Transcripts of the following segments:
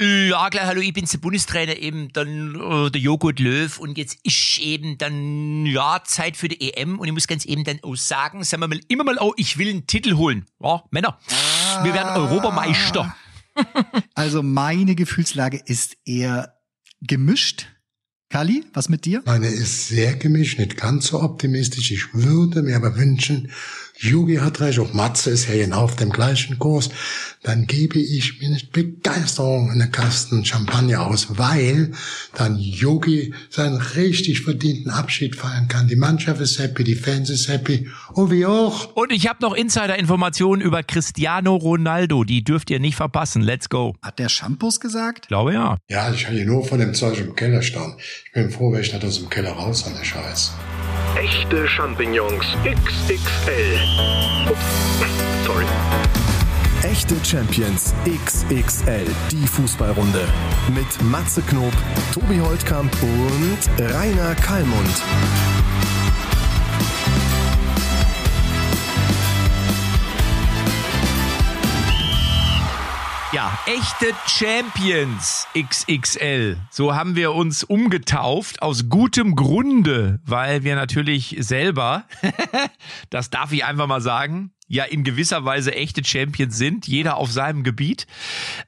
Ja, klar, hallo, ich bin's der Bundestrainer eben, dann äh, der Joghurt Löw und jetzt ist eben dann, ja, Zeit für die EM und ich muss ganz eben dann auch sagen, sagen wir mal immer mal, oh, ich will einen Titel holen. Ja, Männer, wir werden Europameister. Also meine Gefühlslage ist eher gemischt. Kali, was mit dir? Meine ist sehr gemischt, nicht ganz so optimistisch. Ich würde mir aber wünschen, Yugi hat recht, auch Matze ist ja genau auf dem gleichen Kurs, dann gebe ich mir nicht Begeisterung in der Kasten Champagner aus, weil dann Yogi seinen richtig verdienten Abschied feiern kann. Die Mannschaft ist happy, die Fans ist happy und wir auch. Und ich habe noch Insider-Informationen über Cristiano Ronaldo, die dürft ihr nicht verpassen. Let's go. Hat der Shampoos gesagt? Ich glaube ja. Ja, ich kann hier nur von dem Zeug im Keller stehen. Ich bin froh, wenn ich nicht aus dem Keller raus an der Scheiß. Echte Champignons XXL. Ups, sorry. Echte Champions XXL, die Fußballrunde. Mit Matze Knob, Tobi Holtkamp und Rainer Kallmund. Echte Champions XXL. So haben wir uns umgetauft aus gutem Grunde, weil wir natürlich selber, das darf ich einfach mal sagen, ja in gewisser Weise echte Champions sind, jeder auf seinem Gebiet.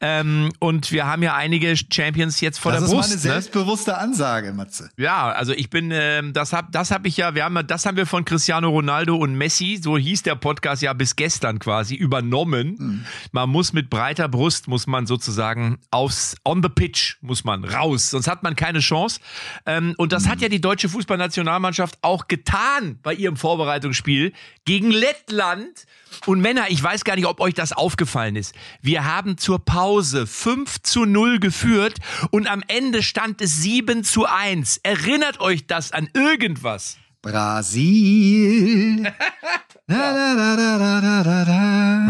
Ähm, und wir haben ja einige Champions jetzt vor das der ist Brust. mal eine selbstbewusste Ansage, Matze. Ja, also ich bin, ähm, das hab, das habe ich ja, wir haben, das haben wir von Cristiano Ronaldo und Messi, so hieß der Podcast ja bis gestern quasi übernommen. Mhm. Man muss mit breiter Brust muss man sozusagen aufs on the pitch muss man raus, sonst hat man keine Chance. Ähm, und das hat ja die deutsche Fußballnationalmannschaft auch getan bei ihrem Vorbereitungsspiel gegen Lettland. Und Männer, ich weiß gar nicht, ob euch das aufgefallen ist. Wir haben zur Pause 5 zu 0 geführt und am Ende stand es 7 zu 1. Erinnert euch das an irgendwas? Brasil. Hör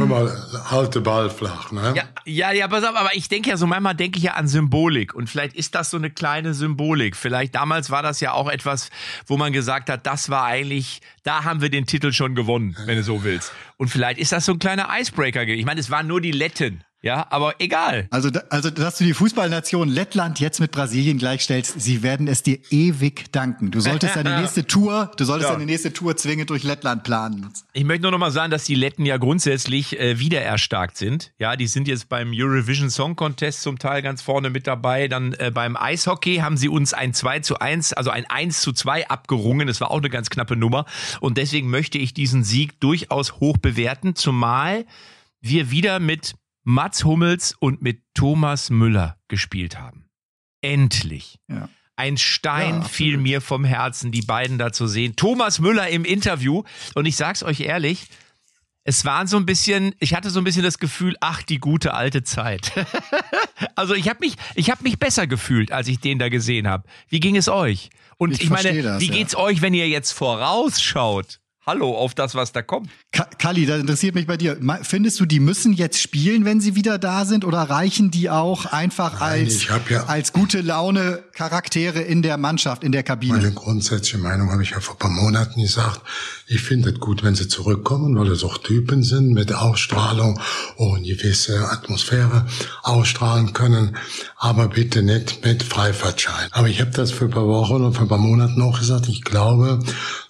mal, halte Ball flach, ne? Ja, ja, ja, pass auf, aber ich denke ja so, manchmal denke ich ja an Symbolik und vielleicht ist das so eine kleine Symbolik. Vielleicht damals war das ja auch etwas, wo man gesagt hat, das war eigentlich, da haben wir den Titel schon gewonnen, wenn du so willst. Und vielleicht ist das so ein kleiner Icebreaker. gewesen. Ich meine, es waren nur die Letten. Ja, aber egal. Also, also, dass du die Fußballnation Lettland jetzt mit Brasilien gleichstellst, sie werden es dir ewig danken. Du solltest deine nächste Tour, du solltest Ja. deine nächste Tour zwingend durch Lettland planen. Ich möchte nur noch mal sagen, dass die Letten ja grundsätzlich äh, wieder erstarkt sind. Ja, die sind jetzt beim Eurovision Song Contest zum Teil ganz vorne mit dabei. Dann äh, beim Eishockey haben sie uns ein 2 zu 1, also ein 1 zu 2 abgerungen. Das war auch eine ganz knappe Nummer. Und deswegen möchte ich diesen Sieg durchaus hoch bewerten, zumal wir wieder mit Mats Hummels und mit Thomas Müller gespielt haben. Endlich. Ja. Ein Stein Ja, fiel mir vom Herzen, die beiden da zu sehen. Thomas Müller im Interview. Und ich sag's euch ehrlich, es waren so ein bisschen, ich hatte so ein bisschen das Gefühl, ach, die gute alte Zeit. also ich habe mich, ich habe mich besser gefühlt, als ich den da gesehen habe. Wie ging es euch? Und ich, Ich meine, das, wie ja. geht's euch, wenn ihr jetzt vorausschaut? Hallo auf das, was da kommt. Ka Kalli, das interessiert mich bei dir. Findest du, die müssen jetzt spielen, wenn sie wieder da sind, oder reichen die auch einfach Nein, als, ja- als gute Laune Charaktere in der Mannschaft, in der Kabine? Meine grundsätzliche Meinung habe ich ja vor ein paar Monaten gesagt. Ich finde es gut, wenn sie zurückkommen, weil es auch Typen sind mit Ausstrahlung und gewisse Atmosphäre ausstrahlen können. Aber bitte nicht mit Freifahrtschein. Aber ich habe das für ein paar Wochen und für ein paar Monaten auch gesagt. Ich glaube,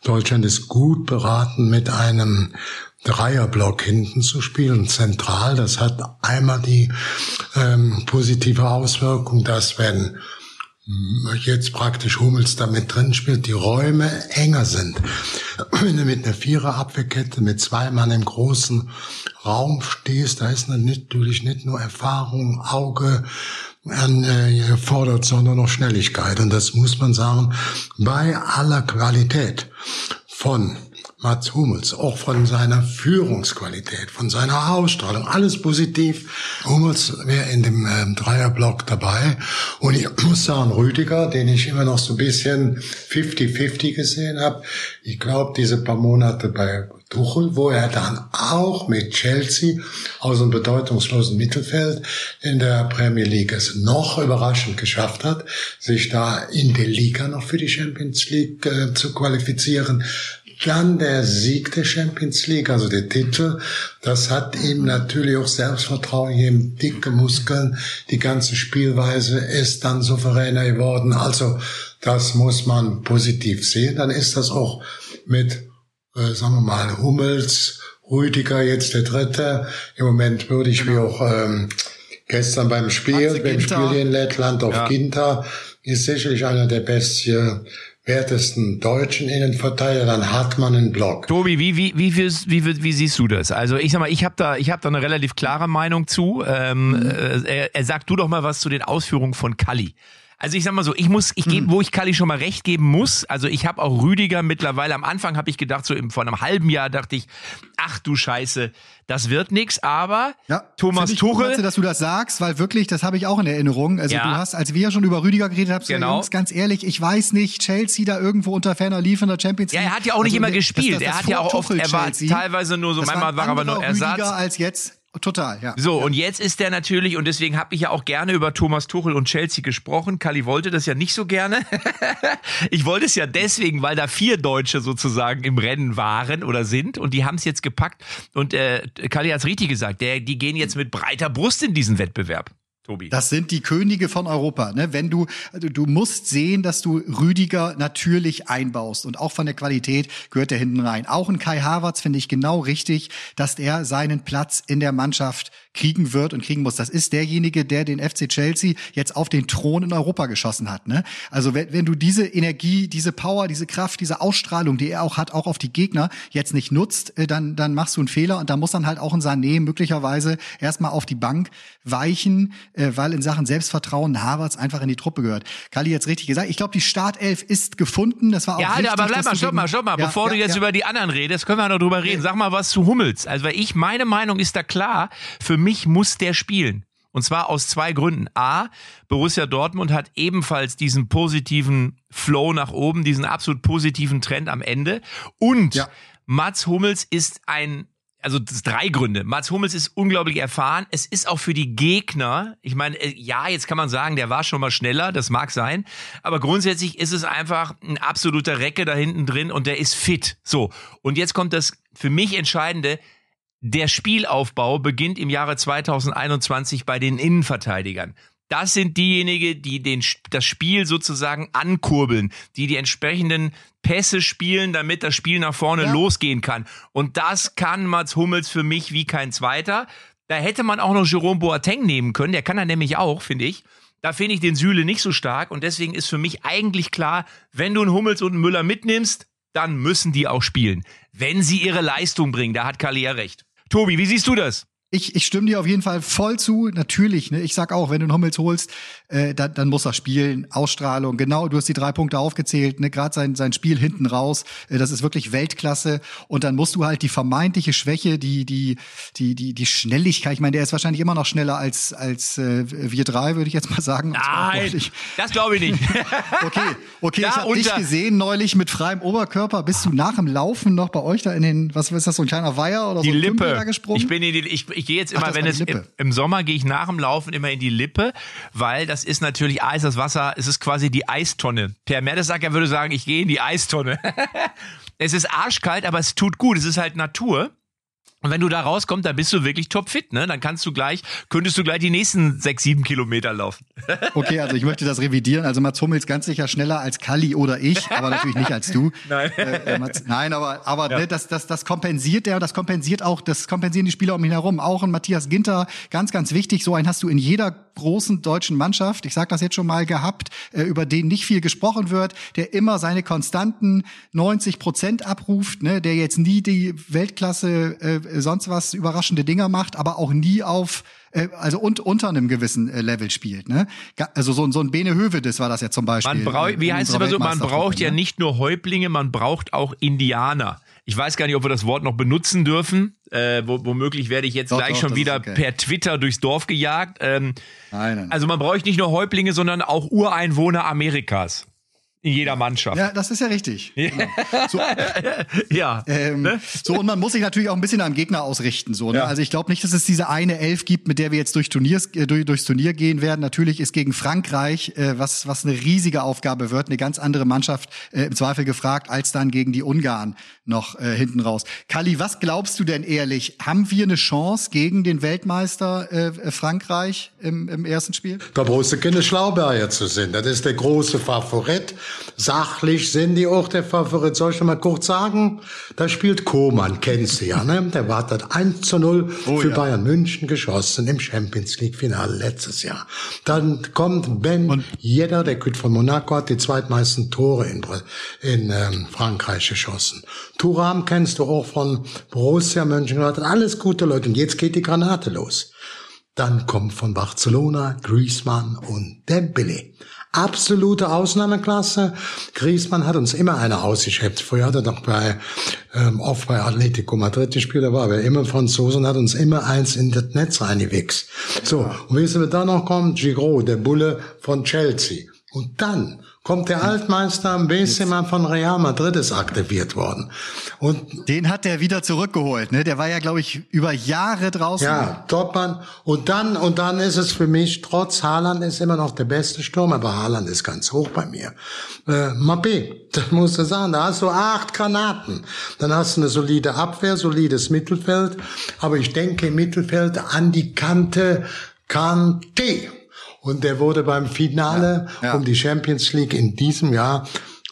Deutschland ist gut beraten mit einem Dreierblock hinten zu spielen, zentral. Das hat einmal die ähm, positive Auswirkung, dass wenn jetzt praktisch Hummels da mit drin spielt, die Räume enger sind. Wenn du mit einer Vierer-Abwehrkette mit zwei Mann im großen Raum stehst, da ist natürlich nicht nur Erfahrung, Auge an, äh, gefordert, sondern auch Schnelligkeit. Und das muss man sagen, bei aller Qualität von Mats Hummels, auch von seiner Führungsqualität, von seiner Ausstrahlung, alles positiv. Hummels wäre in dem ähm, Dreierblock dabei. Und ich muss sagen, Rüdiger, den ich immer noch so ein bisschen 50-50 gesehen habe, ich glaube, diese paar Monate bei Tuchel, wo er dann auch mit Chelsea aus einem bedeutungslosen Mittelfeld in der Premier League es noch überraschend geschafft hat, sich da in der Liga noch für die Champions League äh, zu qualifizieren. Dann der Sieg der Champions League, also der Titel, das hat ihm natürlich auch Selbstvertrauen gegeben, dicke Muskeln, die ganze Spielweise ist dann souveräner geworden. Also das muss man positiv sehen. Dann ist das auch mit, äh, sagen wir mal, Hummels, Rüdiger jetzt der Dritte. Im Moment würde ich genau. wie auch ähm, gestern beim Spiel, beim Spiel in Lettland auf ja. Ginter, ist sicherlich einer der besten wertesten deutschen Innenverteidiger, dann hat man einen Block. Tobi, wie, wie, wie, wie, wie, siehst du das? Also ich sag mal, ich habe da, ich hab da eine relativ klare Meinung zu. Ähm, mhm. äh, er, er sagt du doch mal was zu den Ausführungen von Kalli. Also ich sag mal so, ich muss, ich gebe, hm. wo ich Kali schon mal recht geben muss. Also ich habe auch Rüdiger mittlerweile. Am Anfang habe ich gedacht, so im, vor einem halben Jahr dachte ich, ach du Scheiße, das wird nix. Aber ja, Thomas Tuchel, gut, dass du das sagst, weil wirklich, das habe ich auch in Erinnerung. Also ja. du hast, als wir schon über Rüdiger geredet haben, genau. Jungs, ganz ehrlich, ich weiß nicht, Chelsea da irgendwo unter ferner Lief in der Champions League. Ja, er hat ja auch nicht also, immer gespielt. Das, das, das er hat ja auch oft, er war teilweise nur so, manchmal war aber nur Ersatz. Rüdiger als jetzt Total, ja. So, ja. und jetzt ist der natürlich, und deswegen habe ich ja auch gerne über Thomas Tuchel und Chelsea gesprochen. Kali wollte das ja nicht so gerne. ich wollte es ja deswegen, weil da vier Deutsche sozusagen im Rennen waren oder sind und die haben es jetzt gepackt. Und äh, Kali hat es richtig gesagt, der, die gehen jetzt mit breiter Brust in diesen Wettbewerb. Tobi. Das sind die Könige von Europa. Ne? Wenn du, also du musst sehen, dass du Rüdiger natürlich einbaust und auch von der Qualität gehört er hinten rein. Auch ein Kai Havertz finde ich genau richtig, dass er seinen Platz in der Mannschaft kriegen wird und kriegen muss. Das ist derjenige, der den FC Chelsea jetzt auf den Thron in Europa geschossen hat. Ne? Also wenn, wenn du diese Energie, diese Power, diese Kraft, diese Ausstrahlung, die er auch hat, auch auf die Gegner jetzt nicht nutzt, äh, dann, dann machst du einen Fehler und da muss dann halt auch ein Sané möglicherweise erstmal auf die Bank weichen, äh, weil in Sachen Selbstvertrauen Havertz einfach in die Truppe gehört. Kali jetzt richtig gesagt. Ich glaube, die Startelf ist gefunden. Das war auch ja, richtig, aber bleib mal, stopp mal, stopp mal. Ja, Bevor ja, du jetzt ja. über die anderen redest, können wir noch drüber reden. Sag mal was zu Hummels. Also weil ich, meine Meinung ist da klar. Für mich muss der spielen. Und zwar aus zwei Gründen. A, Borussia Dortmund hat ebenfalls diesen positiven Flow nach oben, diesen absolut positiven Trend am Ende. Und ja. Mats Hummels ist ein also das drei Gründe. Mats Hummels ist unglaublich erfahren. Es ist auch für die Gegner, ich meine, äh, ja, jetzt kann man sagen, der war schon mal schneller, das mag sein, aber grundsätzlich ist es einfach ein absoluter Recke da hinten drin und der ist fit. So, und jetzt kommt das für mich Entscheidende. Der Spielaufbau beginnt im Jahre 2021 bei den Innenverteidigern. Das sind diejenigen, die den, das Spiel sozusagen ankurbeln, die die entsprechenden Pässe spielen, damit das Spiel nach vorne ja. losgehen kann. Und das kann Mats Hummels für mich wie kein zweiter. Da hätte man auch noch Jerome Boateng nehmen können. Der kann er nämlich auch, finde ich. Da finde ich den Süle nicht so stark. Und deswegen ist für mich eigentlich klar, wenn du einen Hummels und einen Müller mitnimmst, dann müssen die auch spielen. Wenn sie ihre Leistung bringen. Da hat Kali ja recht. Tobi, wie siehst du das? Ich, ich stimme dir auf jeden Fall voll zu. Natürlich, ne? ich sag auch, wenn du einen Hummels holst, äh, dann, dann muss er spielen. Ausstrahlung, genau, du hast die drei Punkte aufgezählt, ne? gerade sein, sein Spiel hinten raus, äh, das ist wirklich Weltklasse. Und dann musst du halt die vermeintliche Schwäche, die, die, die, die, die Schnelligkeit, ich meine, der ist wahrscheinlich immer noch schneller als, als äh, wir drei, würde ich jetzt mal sagen. Nein, das glaube ich nicht. okay, okay, da ich habe dich gesehen neulich mit freiem Oberkörper. Bist du nach dem Laufen noch bei euch da in den, was ist das, so ein kleiner Weiher oder die so ein Lippe. da gesprungen? Ich bin in die, ich, ich gehe jetzt immer, Ach, wenn es im, im, Sommer gehe ich nach dem Laufen immer in die Lippe, weil das ist natürlich Eis, das Wasser, es ist quasi die Eistonne. Per Mertesacker würde sagen, ich gehe in die Eistonne. es ist arschkalt, aber es tut gut. Es ist halt Natur. Und wenn du da rauskommst, dann bist du wirklich topfit, ne? Dann kannst du gleich, könntest du gleich die nächsten sechs, sieben Kilometer laufen. okay, also ich möchte das revidieren. Also Mats Hummels ganz sicher schneller als Kali oder ich, aber natürlich nicht als du. Nein. Äh, äh, Mats, nein, aber, aber ja. ne, das, das, das kompensiert der, das kompensiert auch, das kompensieren die Spieler um ihn herum. Auch ein Matthias Ginter, ganz, ganz wichtig. So einen hast du in jeder großen deutschen Mannschaft, ich sage das jetzt schon mal gehabt, äh, über den nicht viel gesprochen wird, der immer seine konstanten 90 Prozent abruft, ne, der jetzt nie die Weltklasse äh, sonst was überraschende Dinger macht, aber auch nie auf äh, also und, unter einem gewissen äh, Level spielt. Ne? Also so, so ein Bene Hövedes war das ja zum Beispiel. Man braucht, wie heißt es immer so, man braucht ja ne? nicht nur Häuptlinge, man braucht auch Indianer. Ich weiß gar nicht, ob wir das Wort noch benutzen dürfen. Äh, womöglich werde ich jetzt doch, gleich doch, schon wieder okay. per Twitter durchs Dorf gejagt. Ähm, nein, nein. Also man braucht nicht nur Häuptlinge, sondern auch Ureinwohner Amerikas. In jeder Mannschaft. Ja, das ist ja richtig. Genau. So, ja. ähm, Ne? so, und man muss sich natürlich auch ein bisschen am Gegner ausrichten. So, ne? Ja. Also ich glaube nicht, dass es diese eine Elf gibt, mit der wir jetzt durch Turniers, äh, durch, durchs Turnier gehen werden. Natürlich ist gegen Frankreich, äh, was, was eine riesige Aufgabe wird, eine ganz andere Mannschaft äh, im Zweifel gefragt, als dann gegen die Ungarn noch äh, hinten raus. Kali, was glaubst du denn ehrlich? Haben wir eine Chance gegen den Weltmeister äh, Frankreich im, im ersten Spiel? Da brauchst du keine Schlauberger zu sein. Das ist der große Favorit. Sachlich sind die auch der Favorit. Soll ich noch mal kurz sagen? Da spielt Koman, kennst du ja, ne? Der war das 1 zu 0 für ja. Bayern München geschossen im Champions League Finale letztes Jahr. Dann kommt Ben Yedder, der Küt von Monaco, hat die zweitmeisten Tore in, in ähm, Frankreich geschossen. Thuram kennst du auch von Borussia Mönchengladbach. Alles gute Leute. Und jetzt geht die Granate los. Dann kommt von Barcelona Griezmann und Dembele. Absolute Ausnahmeklasse. Griezmann hat uns immer eine ausgeschäbt. Vorher hat er doch bei, ähm, oft bei Atletico Madrid gespielt, da war aber immer Franzose und hat uns immer eins in das Netz reingewichst. So, und wie wir da noch kommen? Giroud, der Bulle von Chelsea. Und dann kommt der Altmeister Benzema von Real Madrid ist aktiviert worden. Und Den hat der wieder zurückgeholt. Ne? Der war ja, glaube ich, über Jahre draußen. Ja, Topmann. Und dann, und dann ist es für mich, trotz Haaland ist immer noch der beste Sturm, aber Haaland ist ganz hoch bei mir. Äh, Mappé, das musst du sagen, da hast du acht Granaten. Dann hast du eine solide Abwehr, solides Mittelfeld. Aber ich denke im Mittelfeld an die Kante Kante. Und der wurde beim Finale Ja. um die Champions League in diesem Jahr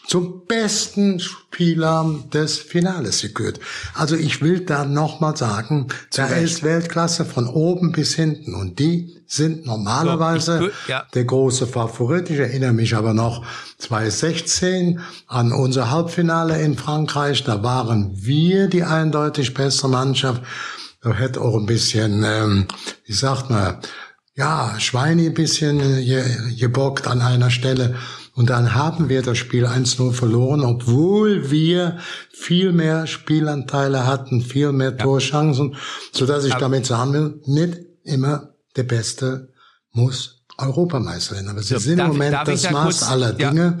zum besten Spieler des Finales gekürt. Also ich will da nochmal sagen, da ist Weltklasse von oben bis hinten und die sind normalerweise So, ja. der große Favorit. Ich erinnere mich aber noch 2016 an unser Halbfinale in Frankreich. Da waren wir die eindeutig bessere Mannschaft. Da hätte auch ein bisschen, ähm, wie sagt man, ja, Schweine ein bisschen äh, ge- gebockt an einer Stelle. Und dann haben wir das Spiel 1-0 verloren, obwohl wir viel mehr Spielanteile hatten, viel mehr Torchancen, so dass ich damit sagen will, nicht immer der Beste muss Europameister werden. Aber sie So, sind darf- im Moment das da Maß kurz- aller ja. Dinge.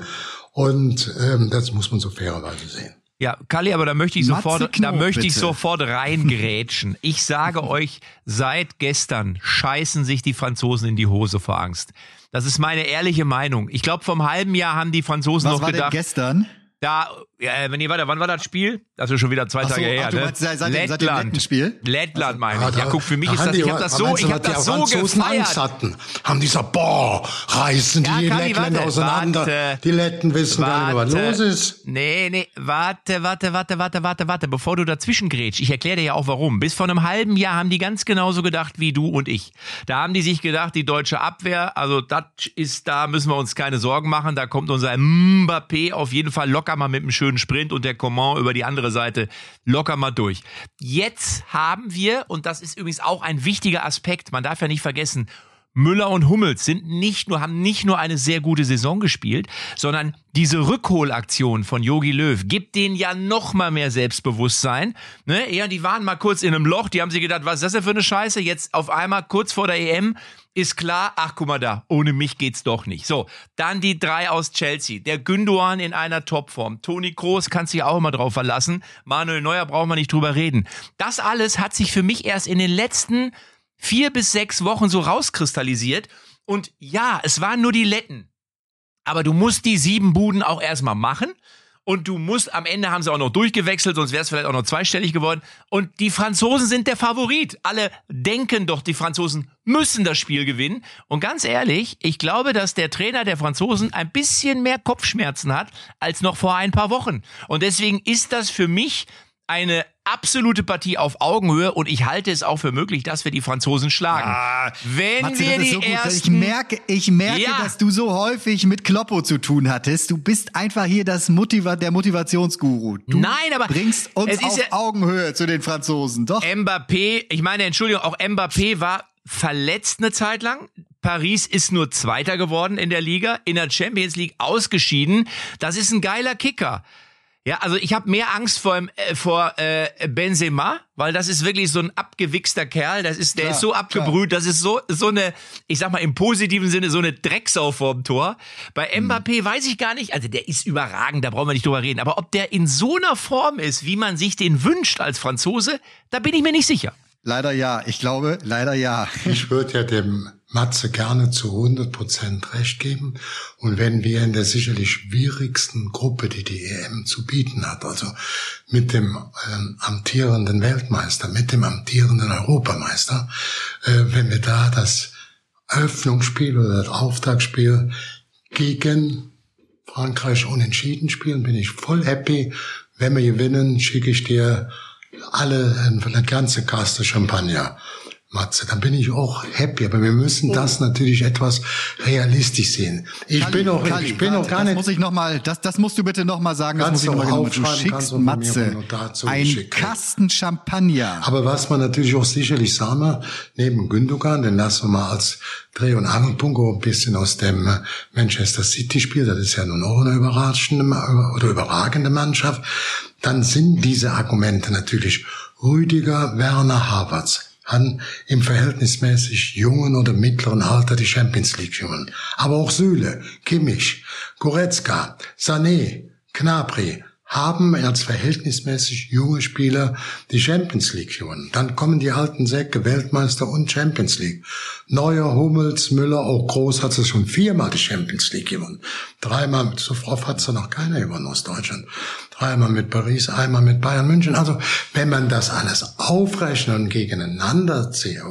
Und ähm, das muss man so fairerweise sehen. Ja, Kalli, aber da möchte ich sofort, da Knob, möchte ich bitte. sofort reingrätschen. Ich sage euch, seit gestern scheißen sich die Franzosen in die Hose vor Angst. Das ist meine ehrliche Meinung. Ich glaube, vom halben Jahr haben die Franzosen Was noch war denn gedacht, gestern? Da, ja, wenn ihr weiter, wann war das Spiel? Das ist schon wieder zwei Ach so, Tage ach, her, du ne? meinst seit- seit dem- seit dem Lettland. Lettenspiel? Lettland meine Ah, ich. Ja, guck, für mich da ist das, die- ich habe das so, ich habe die das so gefeiert. hatten, haben die gesagt, boah, reißen die Ja, Kalli, Lettländer warte, auseinander. warte. die Letten wissen gar nicht, was Warte. los ist. Nee, nee, warte, warte, warte, warte, warte, warte, bevor du dazwischen grätsch. Ich erkläre dir ja auch warum. Bis vor einem halben Jahr haben die ganz genauso gedacht wie du und ich. Da haben die sich gedacht, die deutsche Abwehr, also das ist, da müssen wir uns keine Sorgen machen. Da kommt unser Mbappé auf jeden Fall locker mal mit einem schönen Sprint und der Coman über die andere Seite locker mal durch. Jetzt haben wir, und das ist übrigens auch ein wichtiger Aspekt, man darf ja nicht vergessen, Müller und Hummels sind nicht nur, haben nicht nur eine sehr gute Saison gespielt, sondern diese Rückholaktion von Yogi Löw gibt denen ja noch mal mehr Selbstbewusstsein. Ne? Ja, die waren mal kurz in einem Loch, die haben sich gedacht, was ist das denn für eine Scheiße? Jetzt auf einmal kurz vor der EM ist klar, ach guck mal da, ohne mich geht's doch nicht. So, dann die drei aus Chelsea. Der Gündogan in einer Topform. Toni Kroos kannst dich auch mal drauf verlassen. Manuel Neuer brauchen wir nicht drüber reden. Das alles hat sich für mich erst in den letzten vier bis sechs Wochen so rauskristallisiert. Und ja, es waren nur die Letten. Aber du musst die sieben Buden auch erstmal machen. Und du musst, am Ende haben sie auch noch durchgewechselt, sonst wäre es vielleicht auch noch zweistellig geworden. Und die Franzosen sind der Favorit. Alle denken doch, die Franzosen müssen das Spiel gewinnen. Und ganz ehrlich, ich glaube, dass der Trainer der Franzosen ein bisschen mehr Kopfschmerzen hat als noch vor ein paar Wochen. Und deswegen ist das für mich eine absolute Partie auf Augenhöhe und ich halte es auch für möglich, dass wir die Franzosen schlagen. Wenn Matze, wir die so ersten Ich merke, ich merke, Ja. dass du so häufig mit Kloppo zu tun hattest. Du bist einfach hier das Motiva der Motivationsguru. Du Nein, aber bringst uns es ist auf ja- Augenhöhe zu den Franzosen. Doch. Mbappé, ich meine, Entschuldigung, auch Mbappé war verletzt eine Zeit lang. Paris ist nur Zweiter geworden in der Liga, in der Champions League ausgeschieden. Das ist ein geiler Kicker. Ja, also ich habe mehr Angst vor, äh, vor äh, Benzema, weil das ist wirklich so ein abgewichster Kerl. Das ist, der Klar, ist so abgebrüht. Das ist so so eine, ich sag mal im positiven Sinne so eine Drecksau vorm Tor. Bei Hm. Mbappé weiß ich gar nicht. Also der ist überragend, da brauchen wir nicht drüber reden. Aber ob der in so einer Form ist, wie man sich den wünscht als Franzose, da bin ich mir nicht sicher. Leider ja. Ich glaube, leider ja. Ich würde ja dem Matze gerne zu 100 Prozent recht geben. Und wenn wir in der sicherlich schwierigsten Gruppe, die die EM zu bieten hat, also mit dem ähm, amtierenden Weltmeister, mit dem amtierenden Europameister, äh, wenn wir da das Eröffnungsspiel oder das Auftaktspiel gegen Frankreich unentschieden spielen, bin ich voll happy. Wenn wir gewinnen, schicke ich dir alle eine ganze Kaste Champagner. Matze, dann bin ich auch happy, aber wir müssen das natürlich etwas realistisch sehen. Ich bin auch, Kalli, ich bin warte, auch gar das nicht. muss ich noch mal, das, das musst du bitte noch mal sagen. Das Kannst muss ich noch du mal. Du aufschreiben, schickst du mir Matze ein schicken. Kasten Champagner. Aber was man natürlich auch sicherlich sagen wir, neben Gündogan, den lassen wir mal als Dreh- und Angelpunkt auch ein bisschen aus dem äh, Manchester City-Spiel, das ist ja nun auch eine überraschende oder überragende Mannschaft, dann sind diese Argumente natürlich Rüdiger, Werner, Havertz haben im verhältnismäßig jungen oder mittleren Alter die Champions League gewonnen. Aber auch Süle, Kimmich, Goretzka, Sané, Gnabry haben als verhältnismäßig junge Spieler die Champions League gewonnen. Dann kommen die alten Säcke, Weltmeister und Champions League. Neuer, Hummels, Müller, auch Groß hat es schon viermal die Champions League gewonnen. Dreimal, so oft hat es noch keiner gewonnen aus Deutschland. Dreimal mit Paris, einmal mit Bayern München. Also wenn man das alles aufrechnet und gegeneinander zieht,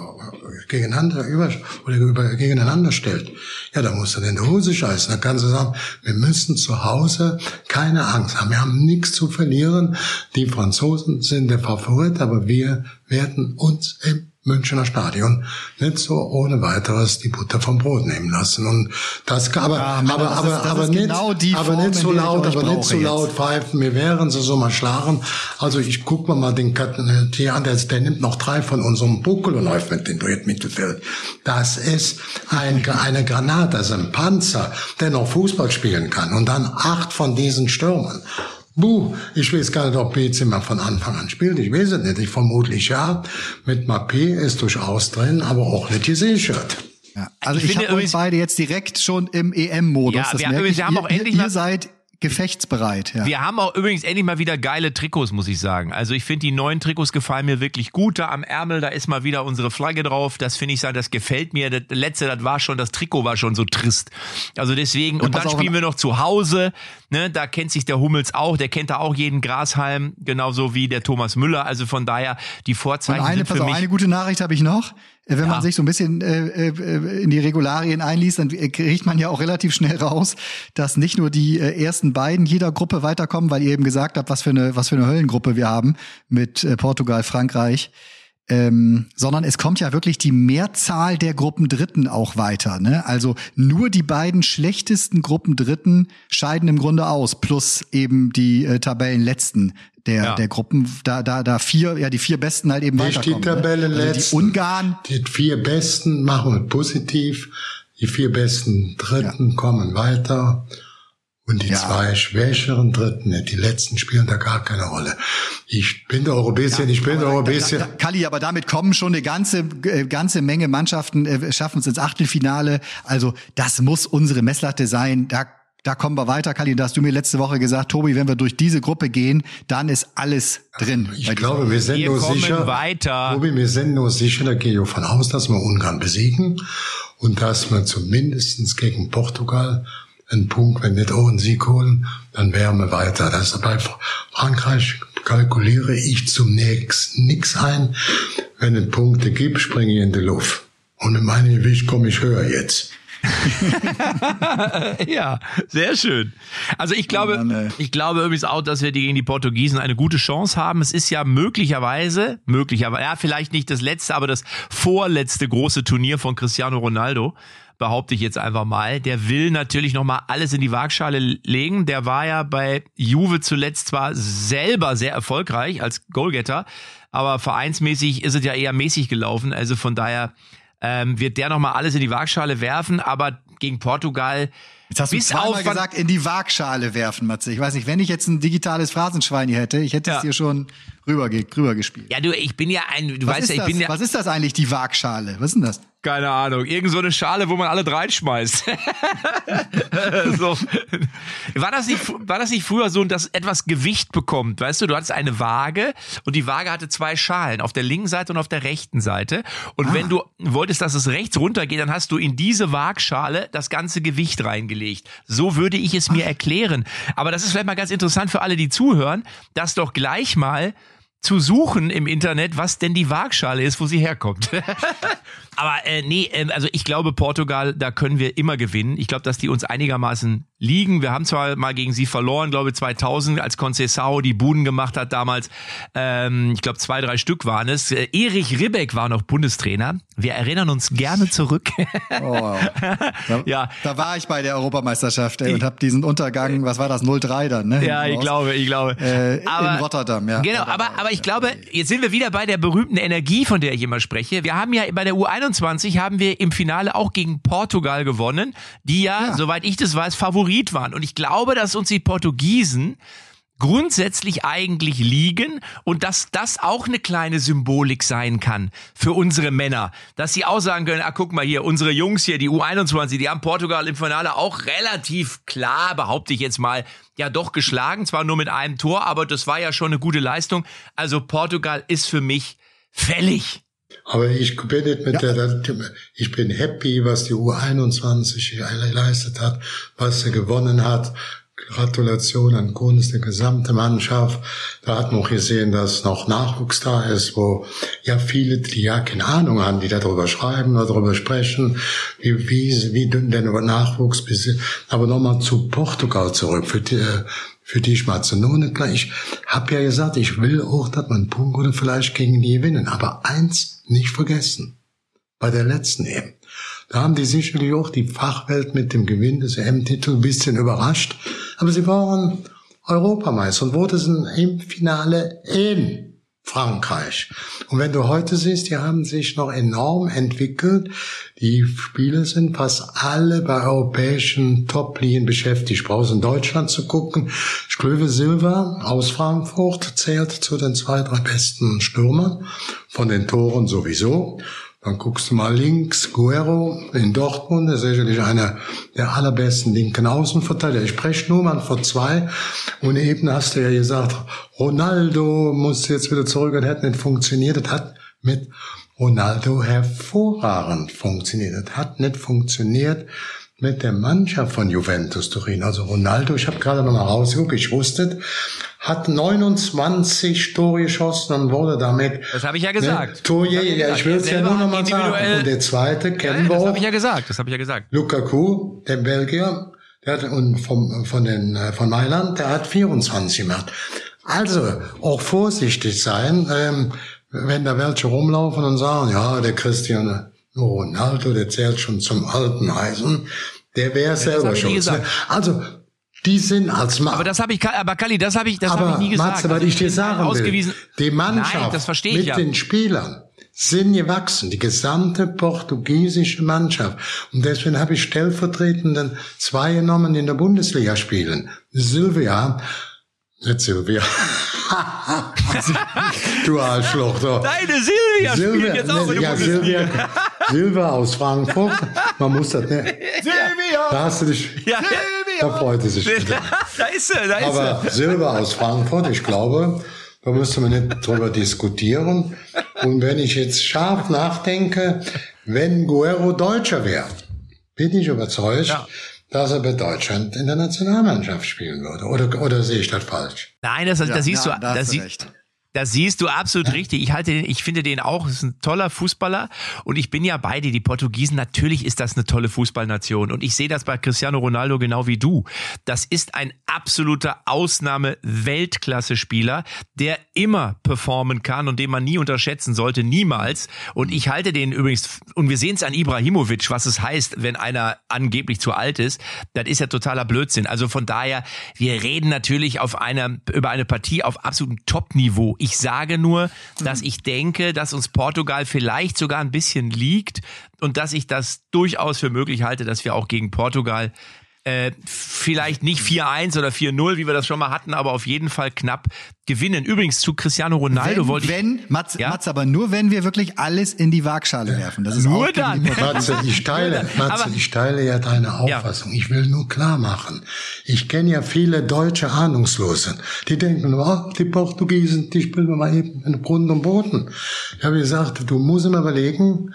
gegeneinander über oder über, gegeneinander stellt, ja, da musst du in die Hose scheißen. Da kannst du sagen, wir müssen zu Hause keine Angst haben. Wir haben nichts zu verlieren. Die Franzosen sind der Favorit, aber wir werden uns im Münchner Stadion nicht so ohne weiteres die Butter vom Brot nehmen lassen. Und das, aber, Ja, aber, das aber, ist- das aber nicht, genau aber Form, nicht so laut, aber nicht so jetzt. laut pfeifen. Wir wären so so mal schlagen. Also ich guck mir mal den Tier an, der, der nimmt noch drei von unserem Buckel und läuft mit dem Mittelfeld. Das ist ein, eine Granate, das ist ein Panzer, der noch Fußball spielen kann. Und dann acht von diesen Stürmern. Buh, ich weiß gar nicht, ob Benzema von Anfang an spielt. Ich weiß es nicht. Ich vermutlich ja. Mit Mappé ist durchaus drin, aber auch nicht gesichert. Ja, also Ich ich, finde habe euch übrigens- beide jetzt direkt schon im EM-Modus. Ja, das wir- merke übrigens, ich. wir haben ihr, auch ihr, endlich ihr mal- seid gefechtsbereit. Ja. Wir haben auch übrigens endlich mal wieder geile Trikots, muss ich sagen. Also ich finde die neuen Trikots gefallen mir wirklich gut. Da am Ärmel, da ist mal wieder unsere Flagge drauf. Das finde ich, das gefällt mir. Das letzte, das war schon, das Trikot war schon so trist. Also deswegen, und pass dann spielen und- wir noch zu Hause. Ne, da kennt sich der Hummels auch. Der kennt da auch jeden Grashalm, genauso wie der Thomas Müller. Also von daher, die Und Vorzeichen eine, sind pass für auf, mich. eine gute Nachricht habe ich noch. Äh, Wenn Ja. man sich so ein bisschen äh, äh, in die Regularien einliest, dann äh, kriegt man ja auch relativ schnell raus, dass nicht nur die ersten beiden jeder Gruppe weiterkommen, weil ihr eben gesagt habt, was für eine, was für eine Höllengruppe wir haben mit Portugal, Frankreich. Ähm, sondern es kommt ja wirklich die Mehrzahl der Gruppendritten auch weiter. Ne? Also nur die beiden schlechtesten Gruppendritten scheiden im Grunde aus, plus eben die äh, Tabellenletzten der, Ja. der Gruppen. Da, da, da vier, ja die vier Besten halt eben Nicht die weiterkommen. ne? Also Tabellenletzten. die Ungarn, Die vier Besten machen wir positiv. Die vier besten Dritten kommen weiter. Und die Ja. zwei schwächeren Dritten, die letzten spielen da gar keine Rolle. Ich bin der Europäer, ich bin der Europäer. Kalli, aber damit kommen schon eine ganze, äh, ganze Menge Mannschaften, äh, schaffen es ins Achtelfinale. Also das muss unsere Messlatte sein. Da, da kommen wir weiter. Kalli, da hast du mir letzte Woche gesagt, Tobi, wenn wir durch diese Gruppe gehen, dann ist alles drin. Ich bei glaube, wir sind Wir nur kommen sicher. weiter. Tobi, wir sind nur sicher, da gehe ich davon aus, dass wir Ungarn besiegen und dass wir zumindestens gegen Portugal einen Punkt, wenn nicht auch einen Sieg holen, dann wären wir weiter. Das ist bei Frankreich kalkuliere ich zunächst nix ein. Wenn es Punkte gibt, springe ich in die Luft. Und in meine Gewicht komme ich höher jetzt. ja, sehr schön. Also ich glaube, ey. ich glaube übrigens auch, dass wir gegen die Portugiesen eine gute Chance haben. Es ist ja möglicherweise, möglicherweise, ja, vielleicht nicht das letzte, aber das vorletzte große Turnier von Cristiano Ronaldo. Behaupte ich jetzt einfach mal. Der will natürlich nochmal alles in die Waagschale legen. Der war ja bei Juve zuletzt zwar selber sehr erfolgreich als Goalgetter, aber vereinsmäßig ist es ja eher mäßig gelaufen. Also von daher ähm, wird der nochmal alles in die Waagschale werfen, aber gegen Portugal. Jetzt hast du bis zweimal auf gesagt, in die Waagschale werfen, Matze. Ich weiß nicht, wenn ich jetzt ein digitales Phrasenschwein hier hätte, ich hätte Ja. es dir schon rüber, rüber gespielt. Ja, du, ich bin ja ein, du Was, weißt ist ja, ich das? bin ja, Was ist das eigentlich, die Waagschale? Was ist denn das? Keine Ahnung, irgend so eine Schale, wo man alle reinschmeißt. so. War das nicht, war das nicht früher so, dass etwas Gewicht bekommt? Weißt du, du hattest eine Waage und die Waage hatte zwei Schalen, auf der linken Seite und auf der rechten Seite. Und wenn du wolltest, dass es rechts runtergeht, dann hast du in diese Waagschale das ganze Gewicht reingelegt. So würde ich es mir erklären. Aber das ist vielleicht mal ganz interessant für alle, die zuhören, das doch gleich mal zu suchen im Internet, was denn die Waagschale ist, wo sie herkommt. Aber äh, nee, ähm, also ich glaube, Portugal, da können wir immer gewinnen. Ich glaube, dass die uns einigermaßen liegen. Wir haben zwar mal gegen sie verloren, glaube 2000, als Conceição die Buden gemacht hat damals. Ähm, ich glaube, zwei, drei Stück waren es. Äh, Erich Ribbeck war noch Bundestrainer. Wir erinnern uns gerne zurück. Oh. Da, Ja. da war ich bei der Europameisterschaft ey, und habe diesen Untergang, was war das, 0-3 dann, ne? Ja, ich Raus. glaube, ich glaube. Äh, in Rotterdam, ja. Genau, aber, ich, aber ich glaube, jetzt sind wir wieder bei der berühmten Energie, von der ich immer spreche. Wir haben ja bei der U21 haben wir im Finale auch gegen Portugal gewonnen, die ja, Ja. soweit ich das weiß, Favorit waren. Und ich glaube, dass uns die Portugiesen grundsätzlich eigentlich liegen und dass das auch eine kleine Symbolik sein kann für unsere Männer, dass sie auch sagen können, ah, guck mal hier, unsere Jungs hier, die U21, die haben Portugal im Finale auch relativ klar, behaupte ich jetzt mal, ja doch geschlagen, zwar nur mit einem Tor, aber das war ja schon eine gute Leistung. Also Portugal ist für mich fällig. Aber ich bin nicht mit der, ich bin happy, was die U21 geleistet hat, was sie gewonnen hat. Gratulation an Kunst, der gesamte Mannschaft. Da hat man auch gesehen, dass noch Nachwuchs da ist, wo ja viele, die ja keine Ahnung haben, die darüber schreiben oder darüber sprechen, wie, wie, wie der Nachwuchs bis, aber nochmal zu Portugal zurück, für die, für die eine kleine, ich habe ja gesagt, ich will auch, dass man Punkt oder vielleicht gegen die gewinnen. Aber eins nicht vergessen. Bei der letzten EM. Da haben die sicherlich auch die Fachwelt mit dem Gewinn des EM-Titels ein bisschen überrascht. Aber sie waren Europameister und wurden im Finale in Frankreich. Und wenn du heute siehst, die haben sich noch enorm entwickelt. Die Spiele sind fast alle bei europäischen Top-Ligen beschäftigt. Ich brauche in Deutschland zu gucken. Sklöve Silva aus Frankfurt zählt zu den zwei, drei besten Stürmern. Von den Toren sowieso. Dann guckst du mal links, Guerrero in Dortmund, ist sicherlich einer der allerbesten linken Außenverteidiger. Ich spreche nur mal vor zwei. Und eben hast du ja gesagt, Ronaldo muss jetzt wieder zurück und hat nicht funktioniert. Das hat mit Ronaldo hervorragend funktioniert. Das hat nicht funktioniert mit der Mannschaft von Juventus Turin. Also Ronaldo, ich habe gerade noch mal rausgeguckt, ich wusste, hat 29 Tore geschossen und wurde damit Das habe ich ja gesagt. Ne? Das hab ja, ich ich will es ja nur noch mal individuell- sagen. Und der zweite kennen Ja, wir das habe ich ja gesagt, das habe ich ja gesagt. Lukaku, der Belgier, der hat und vom, von den äh, von Mailand, der hat 24 gemacht. Also auch vorsichtig sein, ähm, wenn da welche rumlaufen und sagen, ja, der Cristiano Ronaldo, der zählt schon zum alten Eisen, der wäre selber schon. Also die sind als Ma Aber das habe ich, aber Kali, das habe ich, das habe ich nie gesagt. Matze, was Also ich dir sagen ausgewiesen. will, die Mannschaft Nein, das verstehe ich mit ja. den Spielern sind gewachsen, die gesamte portugiesische Mannschaft. Und deswegen habe ich stellvertretenden zwei genommen, die in der Bundesliga spielen. Silvia, nicht Silvia. du Arschloch. So. Deine Silvia, spielt jetzt auch ne, in der ja, Bundesliga. Silvia, Silvia aus Frankfurt. Man muss das, ne? Silvia! Da hast du dich, Ja. da freut sie sich. wieder. da ist sie, da ist Aber sie. Silber aus Frankfurt, ich glaube, da müsste man nicht drüber diskutieren. Und wenn ich jetzt scharf nachdenke, wenn Guerrero Deutscher wäre, bin ich überzeugt, Ja. dass er bei Deutschland in der Nationalmannschaft spielen würde. Oder, oder sehe ich das falsch? Nein, das, das Ja, siehst ja, du, das, du sie, recht. Das siehst du absolut richtig. Ich halte den, ich finde den auch, ist ein toller Fußballer und ich bin ja bei dir. Die Portugiesen, natürlich ist das eine tolle Fußballnation und ich sehe das bei Cristiano Ronaldo genau wie du. Das ist ein absoluter Ausnahme-Weltklasse-Spieler, der immer performen kann und den man nie unterschätzen sollte, niemals. Und ich halte den übrigens, und wir sehen es an Ibrahimovic, was es heißt, wenn einer angeblich zu alt ist. Das ist ja totaler Blödsinn. Also von daher, wir reden natürlich auf einer, über eine Partie auf absolutem Top-Niveau. Ich sage nur, dass ich denke, dass uns Portugal vielleicht sogar ein bisschen liegt und dass ich das durchaus für möglich halte, dass wir auch gegen Portugal äh, vielleicht nicht 4-1 oder 4-0, wie wir das schon mal hatten, aber auf jeden Fall knapp gewinnen. Übrigens zu Cristiano Ronaldo wenn, wollte ich. Wenn, Mats, Ja? Mats, aber nur wenn wir wirklich alles in die Waagschale werfen. Das ist Nur auch dann. die. Matze, ich teile, Matze, Aber- ich teile ja deine Auffassung. Ich will nur klar machen. Ich kenne ja viele deutsche Ahnungslose. Die denken, oh, die Portugiesen, die spielen wir mal eben in Grund und Boden. Ich habe gesagt, du musst immer überlegen,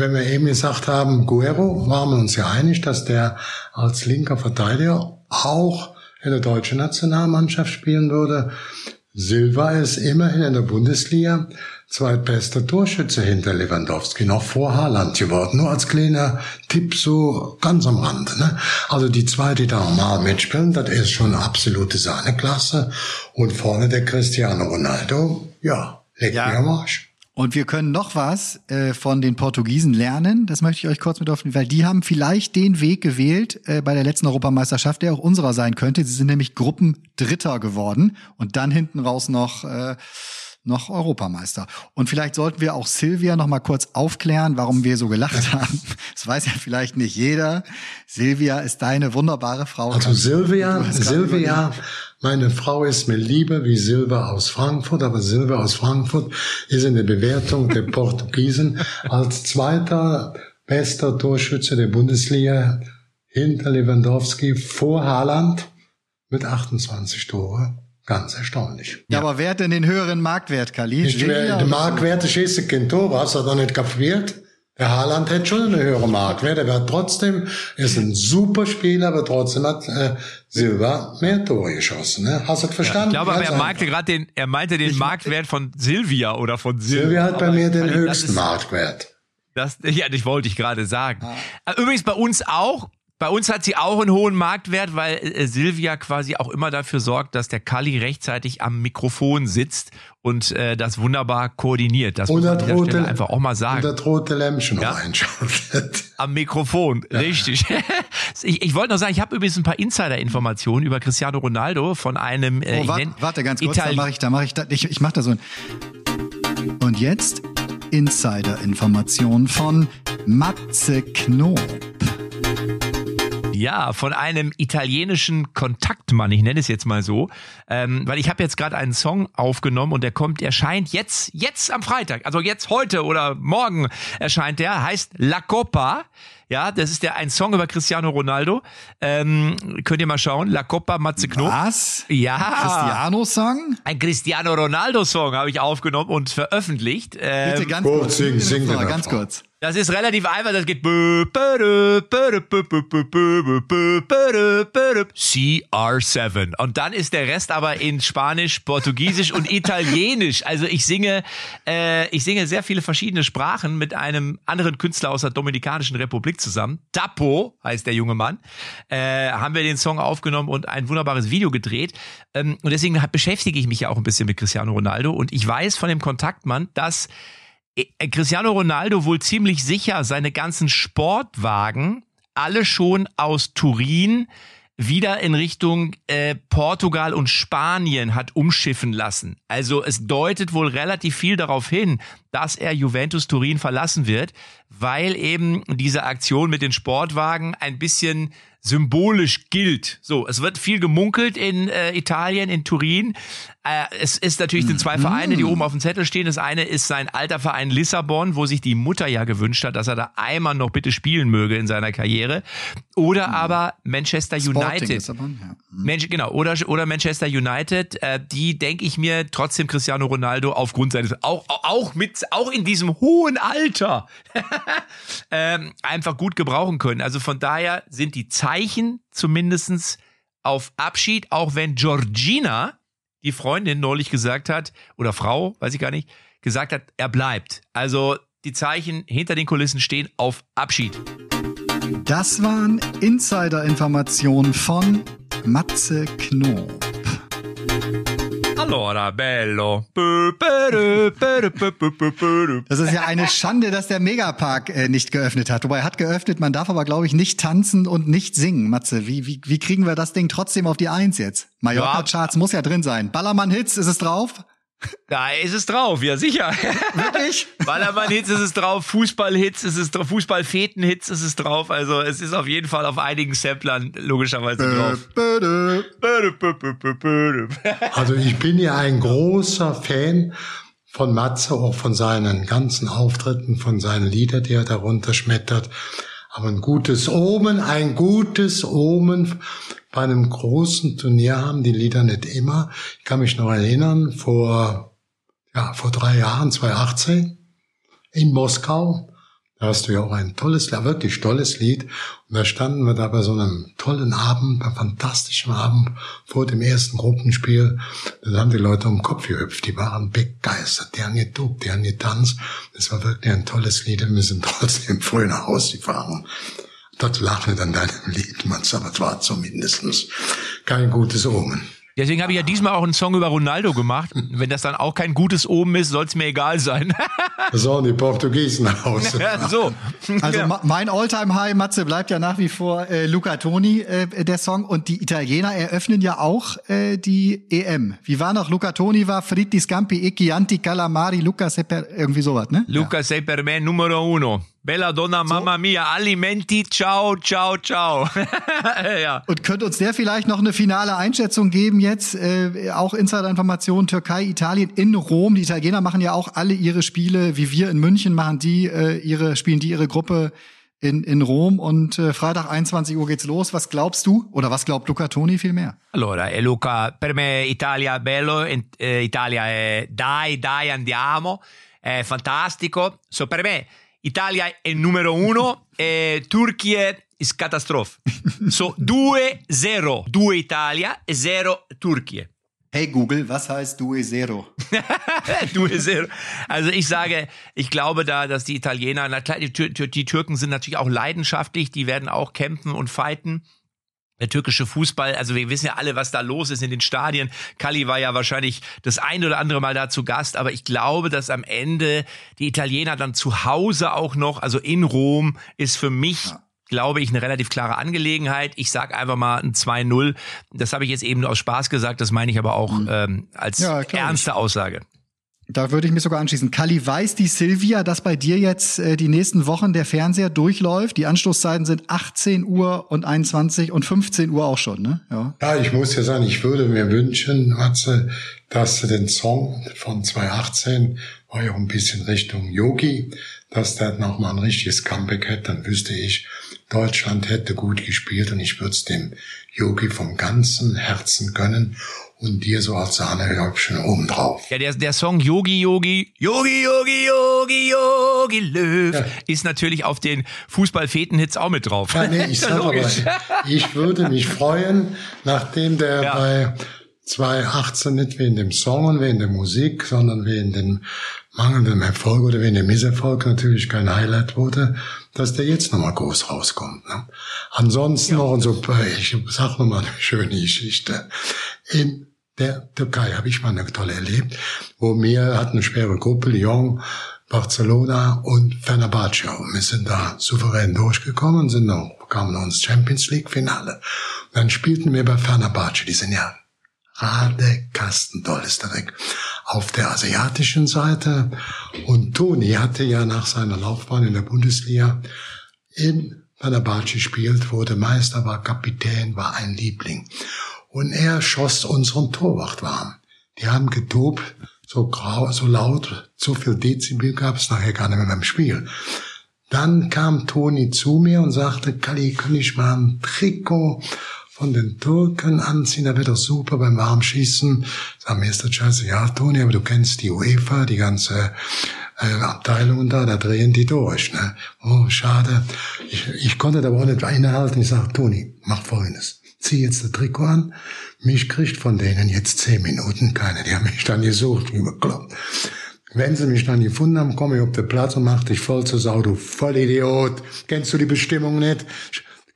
wenn wir eben gesagt haben, Guerrero, waren wir uns ja einig, dass der als linker Verteidiger auch in der deutschen Nationalmannschaft spielen würde. Silva ist immerhin in der Bundesliga zweitbester Torschütze hinter Lewandowski, noch vor Haaland geworden. Nur als kleiner Tipp so ganz am Rand. Ne? Also die zwei, die da normal mitspielen, das ist schon absolute Sahneklasse. Und vorne der Cristiano Ronaldo, ja, legt Ja. mir am Arsch. Und wir können noch was äh, von den Portugiesen lernen. Das möchte ich euch kurz mit auf den, weil die haben vielleicht den Weg gewählt äh, bei der letzten Europameisterschaft, der auch unserer sein könnte. Sie sind nämlich Gruppendritter geworden und dann hinten raus noch äh, noch Europameister. Und vielleicht sollten wir auch Silvia noch mal kurz aufklären, warum wir so gelacht haben. Das weiß ja vielleicht nicht jeder. Silvia ist deine wunderbare Frau. Also Silvia, Silvia, meine Frau ist mir lieber wie Silva aus Frankfurt, aber Silva aus Frankfurt ist in der Bewertung der Portugiesen als zweiter bester Torschütze der Bundesliga hinter Lewandowski vor Haaland mit 28 Tore. Ganz erstaunlich. Ja, aber wer hat denn den höheren Marktwert, Kali? Ich, der Marktwert schießt kein Tor, hast du doch nicht kapiert? Der Haaland hat schon eine höhere Marktwert, aber trotzdem ist ein super Spieler, aber trotzdem hat äh, Silva mehr Tore geschossen. Ne? Hast du das verstanden? Ich glaube, aber er meinte gerade den, er meinte den Marktwert von Silvia oder von Silvia. Silvia hat bei mir den höchsten ist- Marktwert. Das, ja, das wollte ich gerade sagen. Äh, Übrigens bei uns auch. Bei uns hat sie auch einen hohen Marktwert, weil äh, Silvia quasi auch immer dafür sorgt, dass der Kali rechtzeitig am Mikrofon sitzt und äh, das wunderbar koordiniert. Das muss Und man an dieser einfach auch mal und sagen. das rote Lämpchen Ja. einschaltet. Am Mikrofon, richtig. ich, ich wollte noch sagen, ich habe übrigens ein paar Insider-Informationen über Cristiano Ronaldo von einem äh, Oh, warte, nenn- warte ganz kurz, da Itali- mache ich, da mache ich, da, ich, ich mache da so ein. Und jetzt Insider-Information von Matze Knob. Ja, von einem italienischen Kontaktmann, ich nenne es jetzt mal so, ähm, weil ich habe jetzt gerade einen Song aufgenommen und der kommt, erscheint jetzt, jetzt am Freitag, also jetzt heute oder morgen erscheint der, heißt La Copa. Ja, das ist der ein Song über Cristiano Ronaldo. Ähm, könnt ihr mal schauen, La Copa Matze Knob. Was? Ja. Cristiano-Song? Ein Cristiano Ronaldo Song habe ich aufgenommen und veröffentlicht. Ähm, Bitte ganz Gut, kurz. sing, sing den ganz kurz. Das ist relativ einfach, das geht CR7 und dann ist der Rest aber in Spanisch, Portugiesisch und Italienisch. Also ich singe, äh, ich singe sehr viele verschiedene Sprachen mit einem anderen Künstler aus der Dominikanischen Republik zusammen. Tapo heißt der junge Mann. Äh, haben wir den Song aufgenommen und ein wunderbares Video gedreht. Ähm, und deswegen beschäftige ich mich ja auch ein bisschen mit Cristiano Ronaldo und ich weiß von dem Kontaktmann, dass Cristiano Ronaldo wohl ziemlich sicher seine ganzen Sportwagen alle schon aus Turin wieder in Richtung äh, Portugal und Spanien hat umschiffen lassen. Also es deutet wohl relativ viel darauf hin, dass er Juventus Turin verlassen wird, weil eben diese Aktion mit den Sportwagen ein bisschen symbolisch gilt. So, es wird viel gemunkelt in äh, Italien, in Turin. Äh, es ist natürlich sind zwei Vereine, die oben auf dem Zettel stehen. Das eine ist sein alter Verein Lissabon, wo sich die Mutter ja gewünscht hat, dass er da einmal noch bitte spielen möge in seiner Karriere. Oder aber Manchester Sporting United. Lissabon, ja. Mensch, genau, oder, oder Manchester United, äh, die denke ich mir trotzdem Cristiano Ronaldo aufgrund seines, auch, auch mit, auch in diesem hohen Alter, ähm, einfach gut gebrauchen können. Also von daher sind die Zeichen zumindestens auf Abschied, auch wenn Georgina, die Freundin neulich gesagt hat, oder Frau, weiß ich gar nicht, gesagt hat, er bleibt. Also die Zeichen hinter den Kulissen stehen auf Abschied. Das waren Insider-Informationen von Matze Knob. Allora, bello. Das ist ja eine Schande, dass der Megapark äh, nicht geöffnet hat. Wobei er hat geöffnet, man darf aber, glaube ich, nicht tanzen und nicht singen. Matze, wie, wie, wie kriegen wir das Ding trotzdem auf die Eins jetzt? Mallorca-Charts muss ja drin sein. Ballermann-Hits, ist es drauf? Da ist es drauf, ja sicher. Wirklich? Ballermann-Hits ist es drauf, Fußball-Hits ist es drauf, Fußball-Feten-Hits ist es drauf. Also es ist auf jeden Fall auf einigen Samplern logischerweise drauf. Also ich bin ja ein großer Fan von Matze, auch von seinen ganzen Auftritten, von seinen Liedern, die er darunter schmettert. Aber ein gutes Omen, ein gutes Omen bei einem großen Turnier haben die Lieder nicht immer. Ich kann mich noch erinnern, vor, ja, vor drei Jahren, 2018, in Moskau, da hast du ja auch ein tolles, wirklich tolles Lied. Und da standen wir da bei so einem tollen Abend, bei fantastischen Abend vor dem ersten Gruppenspiel. Da haben die Leute um den Kopf gehüpft. Die waren begeistert. Die haben getobt, die haben getanzt. Das war wirklich ein tolles Lied. Und wir sind trotzdem früh nach Hause gefahren. Dort lachen dann deinem Lied, man, aber es war zumindestens kein gutes Omen. Deswegen habe ich ja diesmal auch einen Song über Ronaldo gemacht. Wenn das dann auch kein gutes Omen ist, soll es mir egal sein. So, die Portugiesen nach Hause. Ja, so. Also Ja. mein Alltime-High, Matze, bleibt ja nach wie vor äh, Luca Toni, äh, der Song. Und die Italiener eröffnen ja auch äh, die EM. Wie war noch? Luca Toni war Fritti Scampi, e Chianti, Calamari, Luca Sepper, irgendwie sowas, ne? Luca sei per me numero uno. Bella donna, mamma mia, alimenti, ciao, ciao, ciao. ja. Und könnt uns der vielleicht noch eine finale Einschätzung geben jetzt? Äh, auch Insider-Informationen, Türkei, Italien in Rom. Die Italiener machen ja auch alle ihre Spiele, wie wir in München machen die äh, ihre, spielen die ihre Gruppe in, in Rom und äh, Freitag 21 Uhr geht's los. Was glaubst du? Oder was glaubt Luca Toni vielmehr? Allora, eh, Luca, per me Italia bello, eh, Italia è dai, dai, andiamo, è fantastico. So, per me Italia è numero uno e Turchia è catastrofe. So, 2-0. 2 Italia e 0 Turchia. Hey Google, was heißt Due Zero? du sehr. Also ich sage, ich glaube da, dass die Italiener, Tür, die Türken sind natürlich auch leidenschaftlich, die werden auch kämpfen und fighten. Der türkische Fußball, also wir wissen ja alle, was da los ist in den Stadien. Kali war ja wahrscheinlich das ein oder andere Mal da zu Gast, aber ich glaube, dass am Ende die Italiener dann zu Hause auch noch, also in Rom, ist für mich glaube ich, eine relativ klare Angelegenheit. Ich sag einfach mal ein 2-0. Das habe ich jetzt eben nur aus Spaß gesagt, das meine ich aber auch ähm, als Ja, ernste Aussage. Da würde ich mich sogar anschließen. Kali, weiß die Silvia, dass bei dir jetzt äh, die nächsten Wochen der Fernseher durchläuft? Die Anstoßzeiten sind 18 Uhr und 21 und 15 Uhr auch schon, ne? Ja. Ja, ich muss ja sagen, ich würde mir wünschen, Matze, dass du den Song von 2018 war ja auch ein bisschen Richtung Yogi, dass der noch mal ein richtiges Comeback hätte, dann wüsste ich, Deutschland hätte gut gespielt und ich würde es dem Yogi vom ganzen Herzen gönnen und dir so als Sahnehäubchen obendrauf. Ja, der, der Song Yogi Yogi, Yogi Yogi Yogi Yogi Löw Ja. ist natürlich auf den Fußball-Feten-Hits auch mit drauf. Ja, nee, ich sag aber, ich würde mich freuen, nachdem der Ja. bei 2018 nicht wegen dem Song und wegen der Musik, sondern wegen dem mangelnden Erfolg oder wegen dem Misserfolg natürlich kein Highlight wurde, dass der jetzt nochmal groß rauskommt. Ne? Ansonsten noch ein so, ich sag noch mal eine schöne Geschichte. In der Türkei habe ich mal eine tolle erlebt, wo wir hatten eine schwere Gruppe, Lyon, Barcelona und Fenerbahce. Und wir sind da souverän durchgekommen, sind noch, bekamen noch ins Champions League Finale. Und dann spielten wir bei Fenerbahce, die sind ja Radekastendoll ist direkt auf der asiatischen Seite. Und Toni hatte ja nach seiner Laufbahn in der Bundesliga in Fenerbahce gespielt, wurde Meister, war Kapitän, war ein Liebling. Und er schoss unseren Torwart warm. Die haben getobt, so grau, so laut, so viel Dezibel gab es nachher gar nicht mehr beim Spiel. Dann kam Toni zu mir und sagte, Kali, kann ich mal ein Trikot von den Türken anziehen? Da wird doch super beim Warmschießen. Sag mir, ist das scheiße? Ja, Toni, aber du kennst die UEFA, die ganze äh, Abteilung da, da drehen die durch. Ne? Oh, schade. Ich, ich konnte da aber auch nicht einhalten. Ich sag, Toni, mach Folgendes. Zieh jetzt das Trikot an. Mich kriegt von denen jetzt zehn Minuten keine. Die haben mich dann gesucht, wie bekloppt. Wenn sie mich dann gefunden haben, komme ich auf den Platz und mach dich voll zur Sau, du Vollidiot. Kennst du die Bestimmung nicht?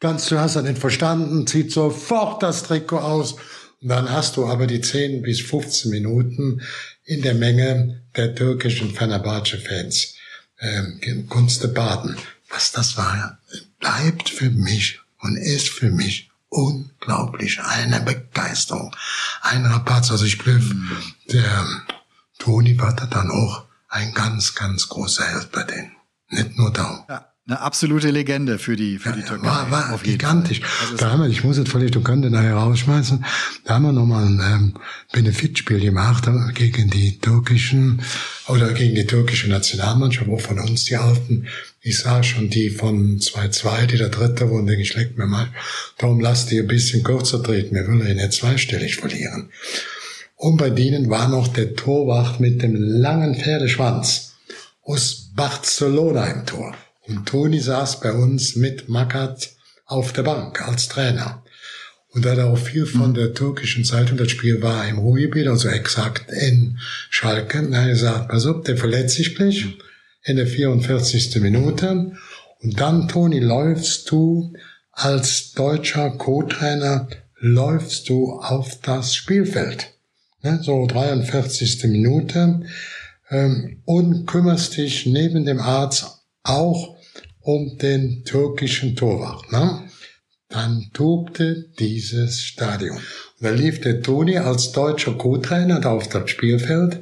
Ganz, du hast das nicht verstanden, zieht sofort das Trikot aus. Und dann hast du aber die 10 bis 15 Minuten in der Menge der türkischen Fenerbahce-Fans ähm, Kunst baden. Was das war, bleibt für mich und ist für mich unglaublich eine Begeisterung, ein Rapaz. Also ich glaube, der Toni war da dann auch ein ganz, ganz großer Held bei denen. Nicht nur Daum. Ja. Eine absolute Legende für die, für die Türkei. War, war gigantisch. Also da haben wir, ich muss jetzt vielleicht, du könntest nachher rausschmeißen, da haben wir nochmal ein ähm, Benefitspiel gemacht gegen die türkischen, oder gegen die türkische Nationalmannschaft, wo von uns die Alten, ich sah schon die von 2-2, die der dritte wurden, denke ich, leckt mir mal, darum lasst ihr ein bisschen kürzer treten, wir wollen ja nicht zweistellig verlieren. Und bei denen war noch der Torwart mit dem langen Pferdeschwanz aus Barcelona im Tor. Und Toni saß bei uns mit Makat auf der Bank als Trainer. Und da hat er auch viel von mhm. der türkischen Zeitung, das Spiel war im Ruhrgebiet, also exakt in Schalke, und er gesagt, pass auf, der verletzt sich gleich in der 44. Minute. Und dann, Toni, läufst du als deutscher Co-Trainer, läufst du auf das Spielfeld. Ne, so 43. Minute. Ähm, und kümmerst dich neben dem Arzt auch um den türkischen Torwart. Ne? Dann tobte dieses Stadion. Da lief der Toni als deutscher Co-Trainer da auf das Spielfeld.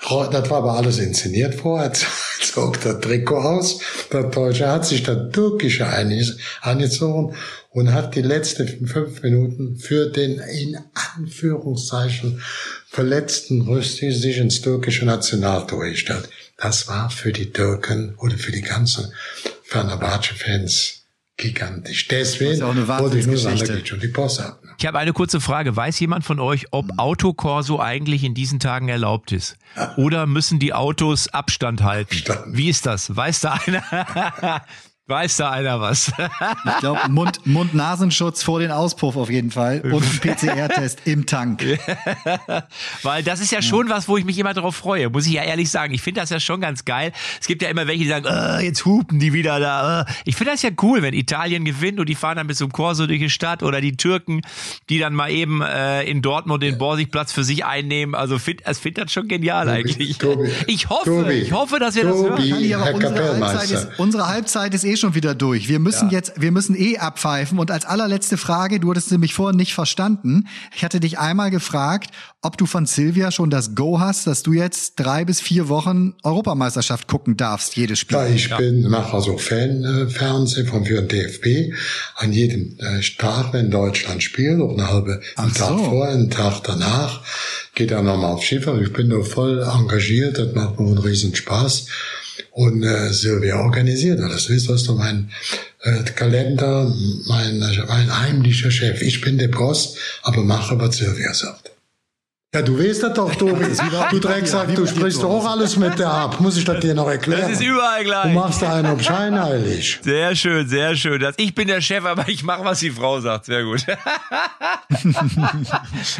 Das war aber alles inszeniert vorher. zog das Trikot aus. Der Deutsche hat sich der Türkische angezogen und hat die letzten fünf Minuten für den in Anführungszeichen verletzten Rüstig sich ins türkische Nationaltor gestellt. Das war für die Türken oder für die ganzen Fenerbahce-Fans gigantisch. Deswegen wollte ich nur sagen, da geht schon die Post ab. Ne? Ich habe eine kurze Frage. Weiß jemand von euch, ob Autokorso eigentlich in diesen Tagen erlaubt ist? Oder müssen die Autos Abstand halten? Abstand. Wie ist das? Weiß da einer? Weiß da einer was? ich glaube, Mund, Mund-Nasenschutz vor den Auspuff auf jeden Fall und ein PCR-Test im Tank. Weil das ist ja schon was, wo ich mich immer darauf freue, muss ich ja ehrlich sagen. Ich finde das ja schon ganz geil. Es gibt ja immer welche, die sagen, äh, jetzt hupen die wieder da. Äh. Ich finde das ja cool, wenn Italien gewinnt und die fahren dann bis zum Corso durch die Stadt oder die Türken, die dann mal eben äh, in Dortmund den Borsigplatz für sich einnehmen. Also find, ich finde das schon genial Tobi, eigentlich. Tobi, ich hoffe, Tobi, ich hoffe, dass wir Tobi, das hören. Herr unsere, Halbzeit ist, unsere Halbzeit ist eh schon wieder durch. Wir müssen ja. jetzt, wir müssen eh abpfeifen. Und als allerletzte Frage, du hattest nämlich vorhin nicht verstanden. Ich hatte dich einmal gefragt, ob du von Silvia schon das Go hast, dass du jetzt drei bis vier Wochen Europameisterschaft gucken darfst, jedes Spiel. Ja, ich ja. bin, mache also Fan-Fernsehen von für den DFB an jedem äh, Tag, wenn Deutschland spielt, auch eine halbe, einen Ach Tag so. vorher, einen Tag danach, geht er nochmal auf Schiffer. Ich bin da voll engagiert, das macht mir einen riesen Spaß. Und äh, Silvia organisiert alles. Das ist doch mein äh, Kalender, mein, mein heimlicher Chef. Ich bin der Boss, aber mache, was Silvia sagt. Ja, du weißt das doch, Tobi. Du Drecksack, du sprichst doch auch alles mit der ab. Muss ich das dir noch erklären? Das ist überall gleich. Du machst da einen auf scheinheilig. Sehr schön, sehr schön. Das, ich bin der Chef, aber ich mache, was die Frau sagt. Sehr gut.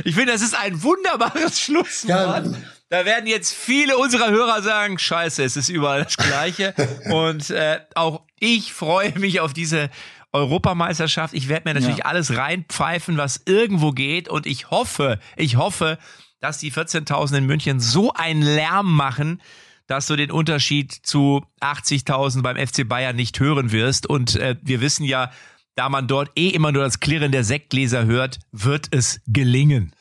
ich finde, das ist ein wunderbares Schlusswort. Ja, da werden jetzt viele unserer Hörer sagen, scheiße, es ist überall das Gleiche. Und äh, auch ich freue mich auf diese Europameisterschaft. Ich werde mir natürlich ja. alles reinpfeifen, was irgendwo geht. Und ich hoffe, ich hoffe, dass die 14.000 in München so einen Lärm machen, dass du den Unterschied zu 80.000 beim FC Bayern nicht hören wirst. Und äh, wir wissen ja, da man dort eh immer nur das Klirren der Sektgläser hört, wird es gelingen.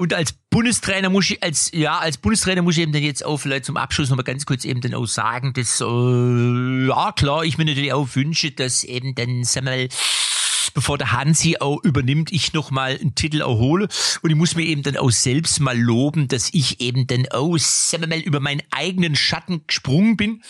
Und als Bundestrainer muss ich, als, ja, als Bundestrainer muss ich eben dann jetzt auch vielleicht zum Abschluss nochmal ganz kurz eben dann auch sagen, dass, äh, ja klar, ich mir natürlich auch wünsche, dass eben dann, mal, bevor der Hansi auch übernimmt, ich nochmal einen Titel erhole. Und ich muss mir eben dann auch selbst mal loben, dass ich eben dann auch, sagen wir mal, über meinen eigenen Schatten gesprungen bin.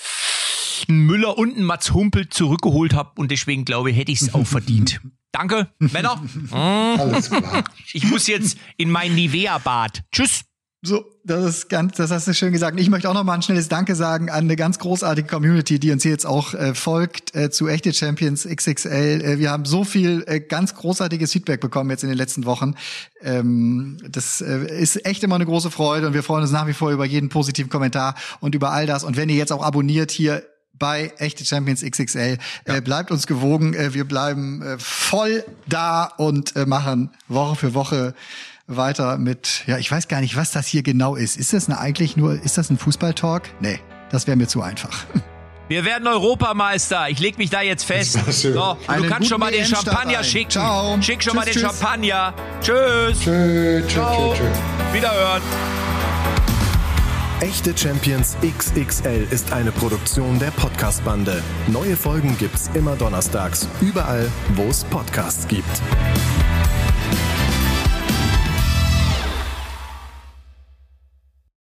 Einen Müller und einen Mats Humpel zurückgeholt habe und deswegen glaube ich, hätte ich es auch verdient. Danke, Männer. Alles klar. Ich muss jetzt in mein Nivea-Bad. Tschüss. So, das ist ganz, das hast du schön gesagt. Ich möchte auch noch mal ein schnelles Danke sagen an eine ganz großartige Community, die uns hier jetzt auch äh, folgt äh, zu echte Champions XXL. Äh, wir haben so viel äh, ganz großartiges Feedback bekommen jetzt in den letzten Wochen. Ähm, das äh, ist echt immer eine große Freude und wir freuen uns nach wie vor über jeden positiven Kommentar und über all das. Und wenn ihr jetzt auch abonniert hier bei Echte Champions XXL. Ja. Äh, bleibt uns gewogen. Äh, wir bleiben äh, voll da und äh, machen Woche für Woche weiter mit, ja, ich weiß gar nicht, was das hier genau ist. Ist das eine, eigentlich nur, ist das ein Fußballtalk? Nee, das wäre mir zu einfach. Wir werden Europameister. Ich leg mich da jetzt fest. So, du kannst schon mal den Champagner schicken. Ciao. Schick schon tschüss, mal den tschüss. Champagner. Tschüss. Tschüss. Tschüss. Tschüss. Wiederhören. Echte Champions XXL ist eine Produktion der Podcast-Bande. Neue Folgen gibt's immer donnerstags, überall, wo es Podcasts gibt.